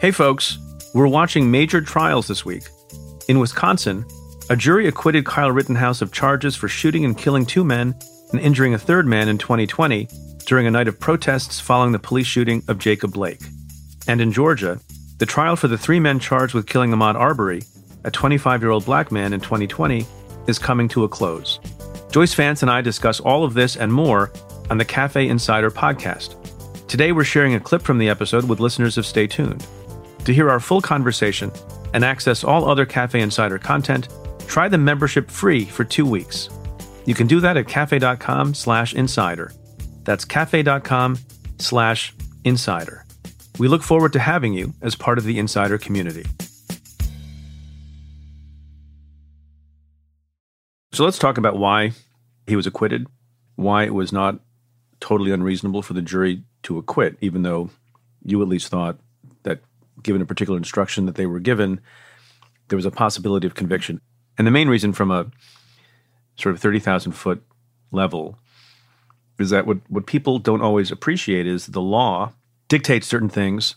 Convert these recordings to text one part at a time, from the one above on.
Hey, folks, we're watching major trials this week. In Wisconsin, a jury acquitted Kyle Rittenhouse of charges for shooting and killing two men and injuring a third man in 2020 during a night of protests following the police shooting of Jacob Blake. And in Georgia, the trial for the three men charged with killing Ahmaud Arbery, a 25 year old black man in 2020, is coming to a close. Joyce Vance and I discuss all of this and more on the Cafe Insider podcast. Today, we're sharing a clip from the episode with listeners of Stay Tuned. To hear our full conversation and access all other Cafe Insider content, try the membership free for two weeks. You can do that at cafe.com slash insider. That's cafe.com slash insider. We look forward to having you as part of the insider community. So let's talk about why he was acquitted, why it was not totally unreasonable for the jury to acquit, even though you at least thought given a particular instruction that they were given, there was a possibility of conviction. And the main reason from a sort of 30,000 foot level is that what, what people don't always appreciate is the law dictates certain things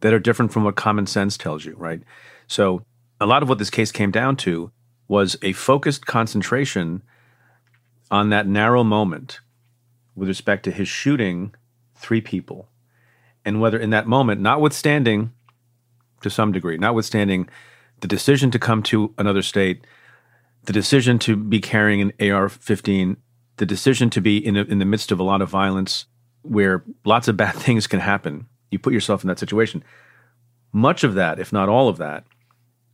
that are different from what common sense tells you, right? So a lot of what this case came down to was a focused concentration on that narrow moment with respect to his shooting three people and whether in that moment, notwithstanding to some degree, notwithstanding the decision to come to another state, the decision to be carrying an AR 15, the decision to be in, a, in the midst of a lot of violence where lots of bad things can happen, you put yourself in that situation. Much of that, if not all of that,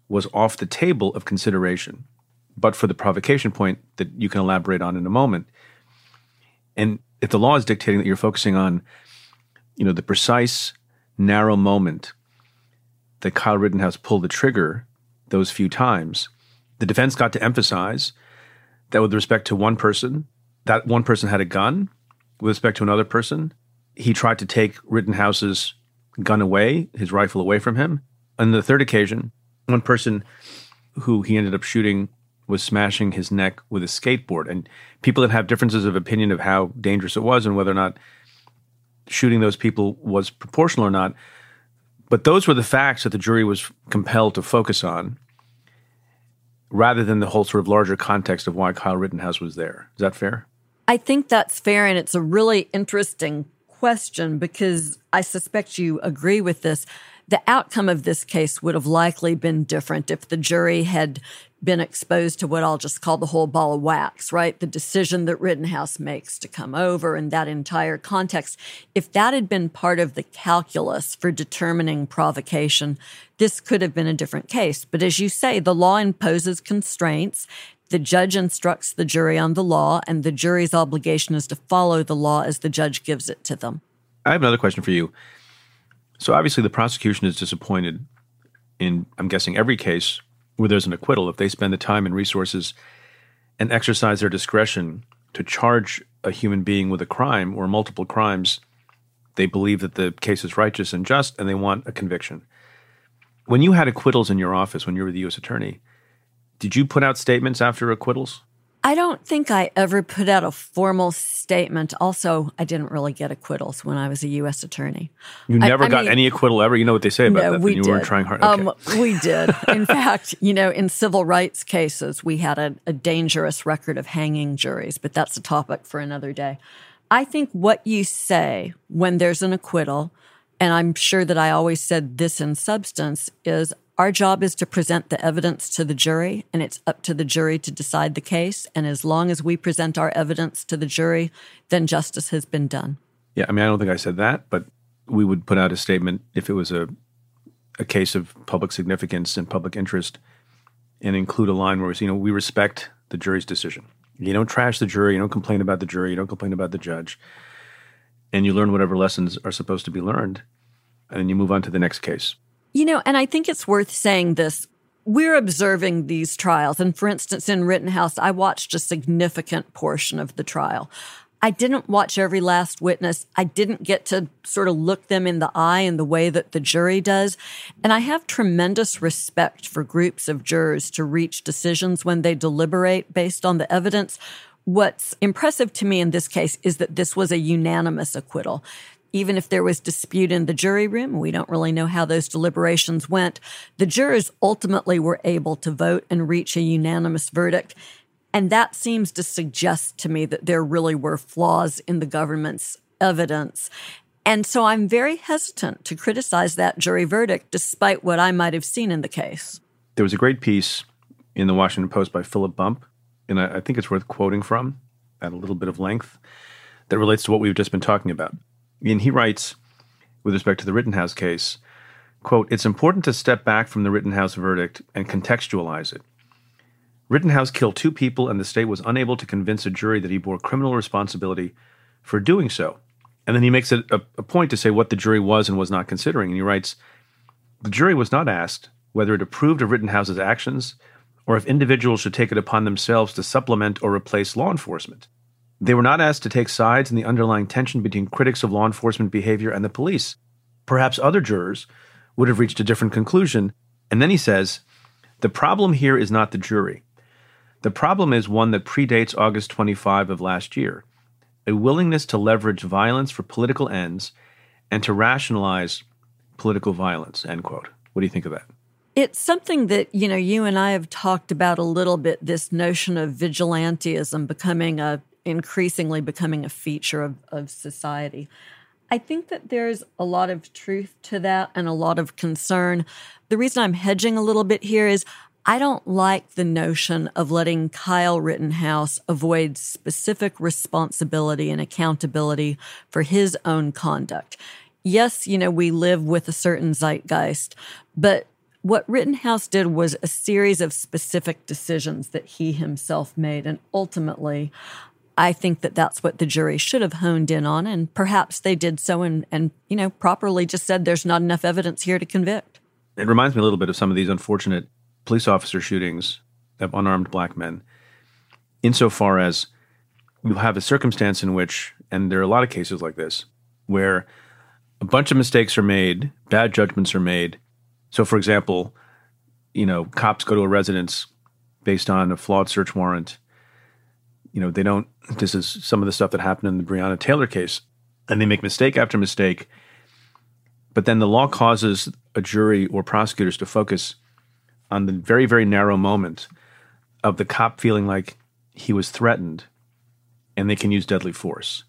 was off the table of consideration, but for the provocation point that you can elaborate on in a moment. And if the law is dictating that you're focusing on you know, the precise, narrow moment that Kyle Rittenhouse pulled the trigger those few times, the defense got to emphasize that with respect to one person, that one person had a gun. With respect to another person, he tried to take Rittenhouse's gun away, his rifle away from him. On the third occasion, one person who he ended up shooting was smashing his neck with a skateboard. And people that have differences of opinion of how dangerous it was and whether or not shooting those people was proportional or not. But those were the facts that the jury was compelled to focus on rather than the whole sort of larger context of why Kyle Rittenhouse was there. Is that fair? I think that's fair. And it's a really interesting question because I suspect you agree with this. The outcome of this case would have likely been different if the jury had been exposed to what I'll just call the whole ball of wax, right? The decision that Rittenhouse makes to come over and that entire context. If that had been part of the calculus for determining provocation, this could have been a different case. But as you say, the law imposes constraints. The judge instructs the jury on the law, and the jury's obligation is to follow the law as the judge gives it to them. I have another question for you. So obviously, the prosecution is disappointed in, I'm guessing, every case where there's an acquittal, if they spend the time and resources and exercise their discretion to charge a human being with a crime or multiple crimes, they believe that the case is righteous and just and they want a conviction. When you had acquittals in your office when you were the U.S. attorney, did you put out statements after acquittals? I don't think I ever put out a formal statement. Also, I didn't really get acquittals when I was a U.S. attorney. You never I, got mean, any acquittal ever. You know what they say about no, that. We you did. weren't trying hard. Okay. Um, we did. In fact, you know, in civil rights cases, we had a, a dangerous record of hanging juries, but that's a topic for another day. I think what you say when there's an acquittal, and I'm sure that I always said this in substance, is our job is to present the evidence to the jury, and it's up to the jury to decide the case. And as long as we present our evidence to the jury, then justice has been done. Yeah, I mean, I don't think I said that, but we would put out a statement if it was a a case of public significance and public interest, and include a line where it's, you know we respect the jury's decision. You don't trash the jury, you don't complain about the jury, you don't complain about the judge, and you learn whatever lessons are supposed to be learned, and then you move on to the next case. You know, and I think it's worth saying this. We're observing these trials. And for instance, in Rittenhouse, I watched a significant portion of the trial. I didn't watch every last witness. I didn't get to sort of look them in the eye in the way that the jury does. And I have tremendous respect for groups of jurors to reach decisions when they deliberate based on the evidence. What's impressive to me in this case is that this was a unanimous acquittal even if there was dispute in the jury room, we don't really know how those deliberations went. The jurors ultimately were able to vote and reach a unanimous verdict. And that seems to suggest to me that there really were flaws in the government's evidence. And so I'm very hesitant to criticize that jury verdict despite what I might have seen in the case. There was a great piece in the Washington Post by Philip Bump, and I think it's worth quoting from at a little bit of length that relates to what we've just been talking about. And he writes, with respect to the Rittenhouse case, quote, It's important to step back from the Rittenhouse verdict and contextualize it. Rittenhouse killed two people, and the state was unable to convince a jury that he bore criminal responsibility for doing so. And then he makes it a, a point to say what the jury was and was not considering. And he writes, The jury was not asked whether it approved of Rittenhouse's actions or if individuals should take it upon themselves to supplement or replace law enforcement. They were not asked to take sides in the underlying tension between critics of law enforcement behavior and the police. Perhaps other jurors would have reached a different conclusion. And then he says, The problem here is not the jury. The problem is one that predates August 25 of last year a willingness to leverage violence for political ends and to rationalize political violence. End quote. What do you think of that? It's something that, you know, you and I have talked about a little bit this notion of vigilantism becoming a increasingly becoming a feature of, of society. I think that there's a lot of truth to that and a lot of concern. The reason I'm hedging a little bit here is I don't like the notion of letting Kyle Rittenhouse avoid specific responsibility and accountability for his own conduct. Yes, you know, we live with a certain zeitgeist, but what Rittenhouse did was a series of specific decisions that he himself made. And ultimately, I think that that's what the jury should have honed in on, and perhaps they did so and, and you know properly just said there's not enough evidence here to convict. It reminds me a little bit of some of these unfortunate police officer shootings of unarmed black men, insofar as you have a circumstance in which, and there are a lot of cases like this, where a bunch of mistakes are made, bad judgments are made. So, for example, you know, cops go to a residence based on a flawed search warrant you know, they don't, this is some of the stuff that happened in the Breonna Taylor case, and they make mistake after mistake. But then the law causes a jury or prosecutors to focus on the very, very narrow moment of the cop feeling like he was threatened and they can use deadly force.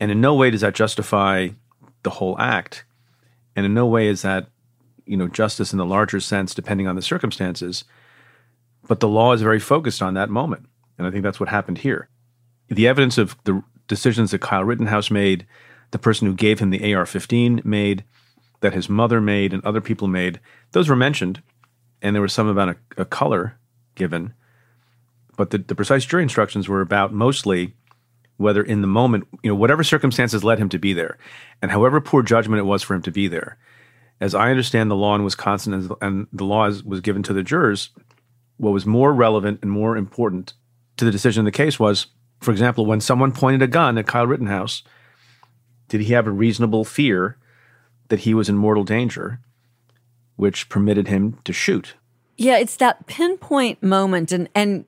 And in no way does that justify the whole act. And in no way is that, you know, justice in the larger sense, depending on the circumstances. But the law is very focused on that moment. And I think that's what happened here. The evidence of the decisions that Kyle Rittenhouse made, the person who gave him the AR 15 made, that his mother made, and other people made, those were mentioned. And there was some about a, a color given. But the, the precise jury instructions were about mostly whether in the moment, you know, whatever circumstances led him to be there, and however poor judgment it was for him to be there. As I understand the law in Wisconsin and the law was given to the jurors, what was more relevant and more important to the decision in the case was, for example, when someone pointed a gun at Kyle Rittenhouse, did he have a reasonable fear that he was in mortal danger, which permitted him to shoot? Yeah, it's that pinpoint moment. And, and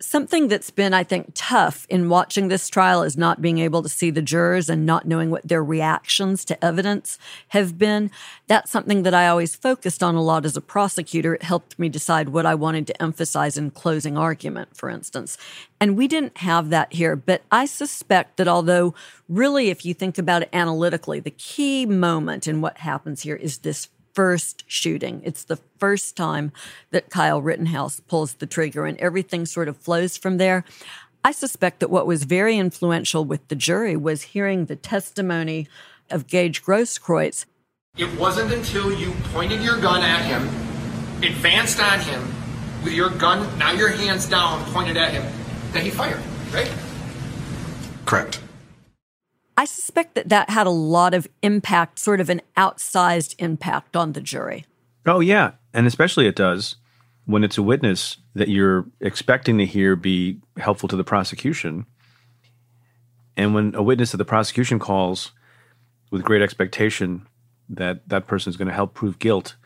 something that's been, I think, tough in watching this trial is not being able to see the jurors and not knowing what their reactions to evidence have been. That's something that I always focused on a lot as a prosecutor. It helped me decide what I wanted to emphasize in closing argument, for instance. And we didn't have that here, but I suspect that although really, if you think about it analytically, the key moment in what happens here is this first shooting. It's the first time that Kyle Rittenhouse pulls the trigger and everything sort of flows from there. I suspect that what was very influential with the jury was hearing the testimony of Gage Grosskreutz. It wasn't until you pointed your gun at him, advanced on him with your gun, now your hands down, pointed at him, that he fired, right? Correct. I suspect that that had a lot of impact, sort of an outsized impact on the jury. Oh, yeah. And especially it does when it's a witness that you're expecting to hear be helpful to the prosecution. And when a witness that the prosecution calls with great expectation that that person is going to help prove guilt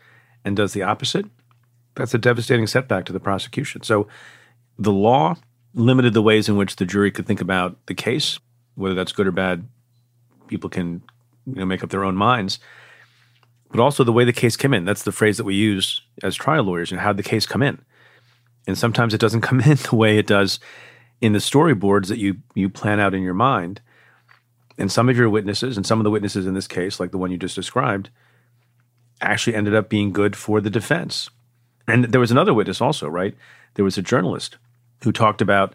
and does the opposite, that's a devastating setback to the prosecution. So the law limited the ways in which the jury could think about the case, whether that's good or bad people can you know, make up their own minds. But also the way the case came in. That's the phrase that we use as trial lawyers. And how the case come in? And sometimes it doesn't come in the way it does in the storyboards that you you plan out in your mind. And some of your witnesses, and some of the witnesses in this case, like the one you just described, actually ended up being good for the defense. And there was another witness also, right? There was a journalist who talked about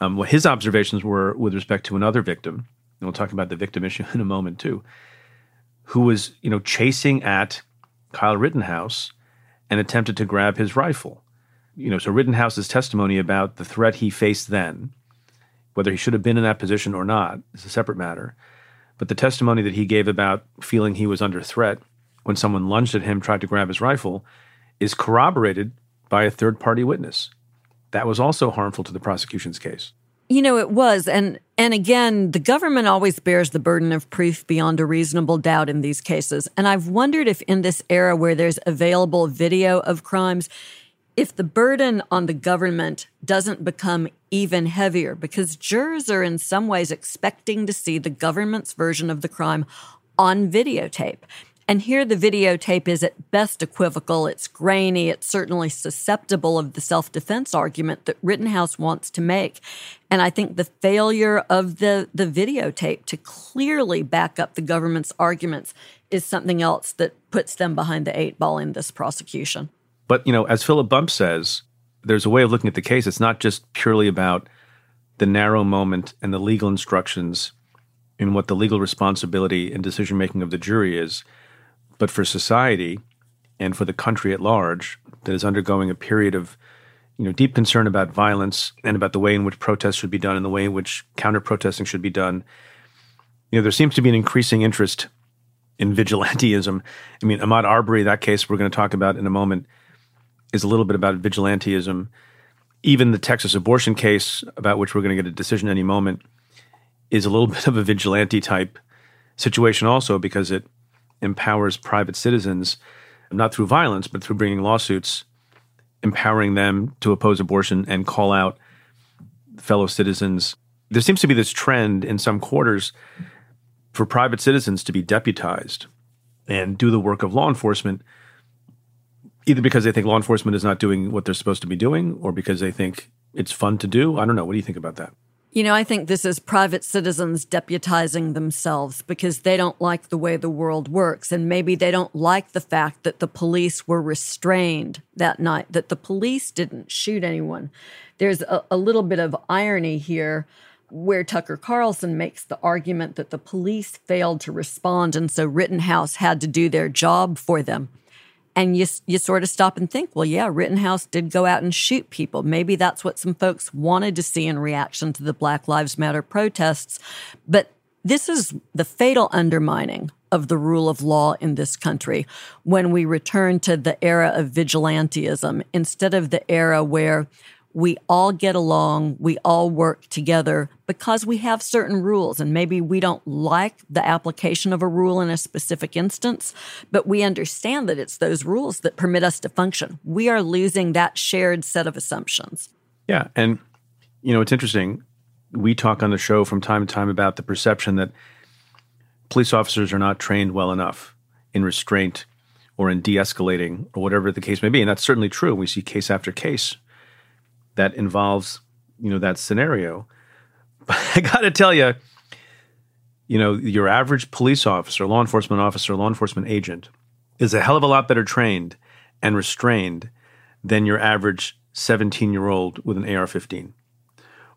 um, what his observations were with respect to another victim. And we'll talk about the victim issue in a moment too, who was, you know, chasing at Kyle Rittenhouse and attempted to grab his rifle. You know, so Rittenhouse's testimony about the threat he faced then, whether he should have been in that position or not, is a separate matter. But the testimony that he gave about feeling he was under threat when someone lunged at him, tried to grab his rifle, is corroborated by a third party witness. That was also harmful to the prosecution's case. You know, it was. And and again, the government always bears the burden of proof beyond a reasonable doubt in these cases. And I've wondered if in this era where there's available video of crimes, if the burden on the government doesn't become even heavier because jurors are in some ways expecting to see the government's version of the crime on videotape. And here the videotape is at best equivocal. It's grainy. It's certainly susceptible of the self defense argument that Rittenhouse wants to make. And I think the failure of the, the videotape to clearly back up the government's arguments is something else that puts them behind the eight ball in this prosecution. But, you know, as Philip Bump says, there's a way of looking at the case. It's not just purely about the narrow moment and the legal instructions and what the legal responsibility and decision making of the jury is but for society and for the country at large that is undergoing a period of you know deep concern about violence and about the way in which protests should be done and the way in which counter protesting should be done you know there seems to be an increasing interest in vigilantism i mean ahmaud arbery that case we're going to talk about in a moment is a little bit about vigilantism even the texas abortion case about which we're going to get a decision any moment is a little bit of a vigilante type situation also because it empowers private citizens, not through violence, but through bringing lawsuits, empowering them to oppose abortion and call out fellow citizens. There seems to be this trend in some quarters for private citizens to be deputized and do the work of law enforcement, either because they think law enforcement is not doing what they're supposed to be doing or because they think it's fun to do. I don't know. What do you think about that? You know, I think this is private citizens deputizing themselves because they don't like the way the world works. And maybe they don't like the fact that the police were restrained that night, that the police didn't shoot anyone. There's a, a little bit of irony here where Tucker Carlson makes the argument that the police failed to respond. And so Rittenhouse had to do their job for them. And you, you sort of stop and think, well, yeah, Rittenhouse did go out and shoot people. Maybe that's what some folks wanted to see in reaction to the Black Lives Matter protests. But this is the fatal undermining of the rule of law in this country when we return to the era of vigilantism instead of the era where we all get along, we all work together because we have certain rules. And maybe we don't like the application of a rule in a specific instance, but we understand that it's those rules that permit us to function. We are losing that shared set of assumptions. Yeah. And, you know, it's interesting. We talk on the show from time to time about the perception that police officers are not trained well enough in restraint or in de escalating or whatever the case may be. And that's certainly true. We see case after case that involves you know that scenario. But I got to tell you, you know, your average police officer, law enforcement officer, law enforcement agent is a hell of a lot better trained and restrained than your average 17 year old with an AR 15.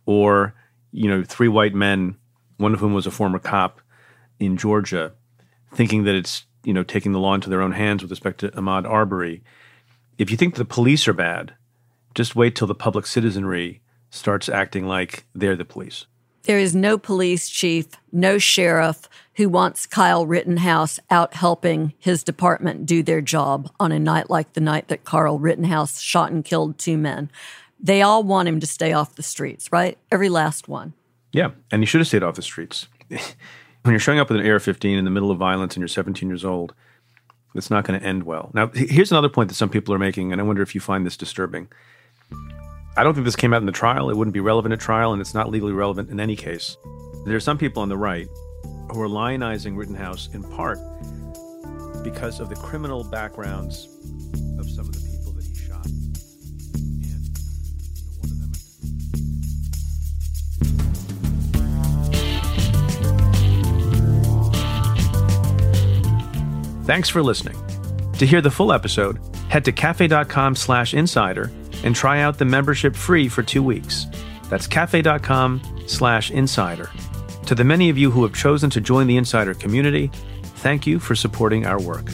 Or, you know, three white men, one of whom was a former cop in Georgia, thinking that it's, you know, taking the law into their own hands with respect to Ahmaud Arbery. If you think the police are bad, just wait till the public citizenry starts acting like they're the police. There is no police chief, no sheriff who wants Kyle Rittenhouse out helping his department do their job on a night like the night that Carl Rittenhouse shot and killed two men. They all want him to stay off the streets, right? Every last one. Yeah, and he should have stayed off the streets. when you're showing up with an AR 15 in the middle of violence and you're 17 years old, it's not going to end well. Now, here's another point that some people are making, and I wonder if you find this disturbing. I don't think this came out in the trial. It wouldn't be relevant at trial, and it's not legally relevant in any case. There are some people on the right who are lionizing Rittenhouse in part because of the criminal backgrounds of some of the people that he shot. Thanks for listening. To hear the full episode, head to cafe.com slash insider and try out the membership free for two weeks. That's cafe.com slash insider. To the many of you who have chosen to join the insider community, thank you for supporting our work.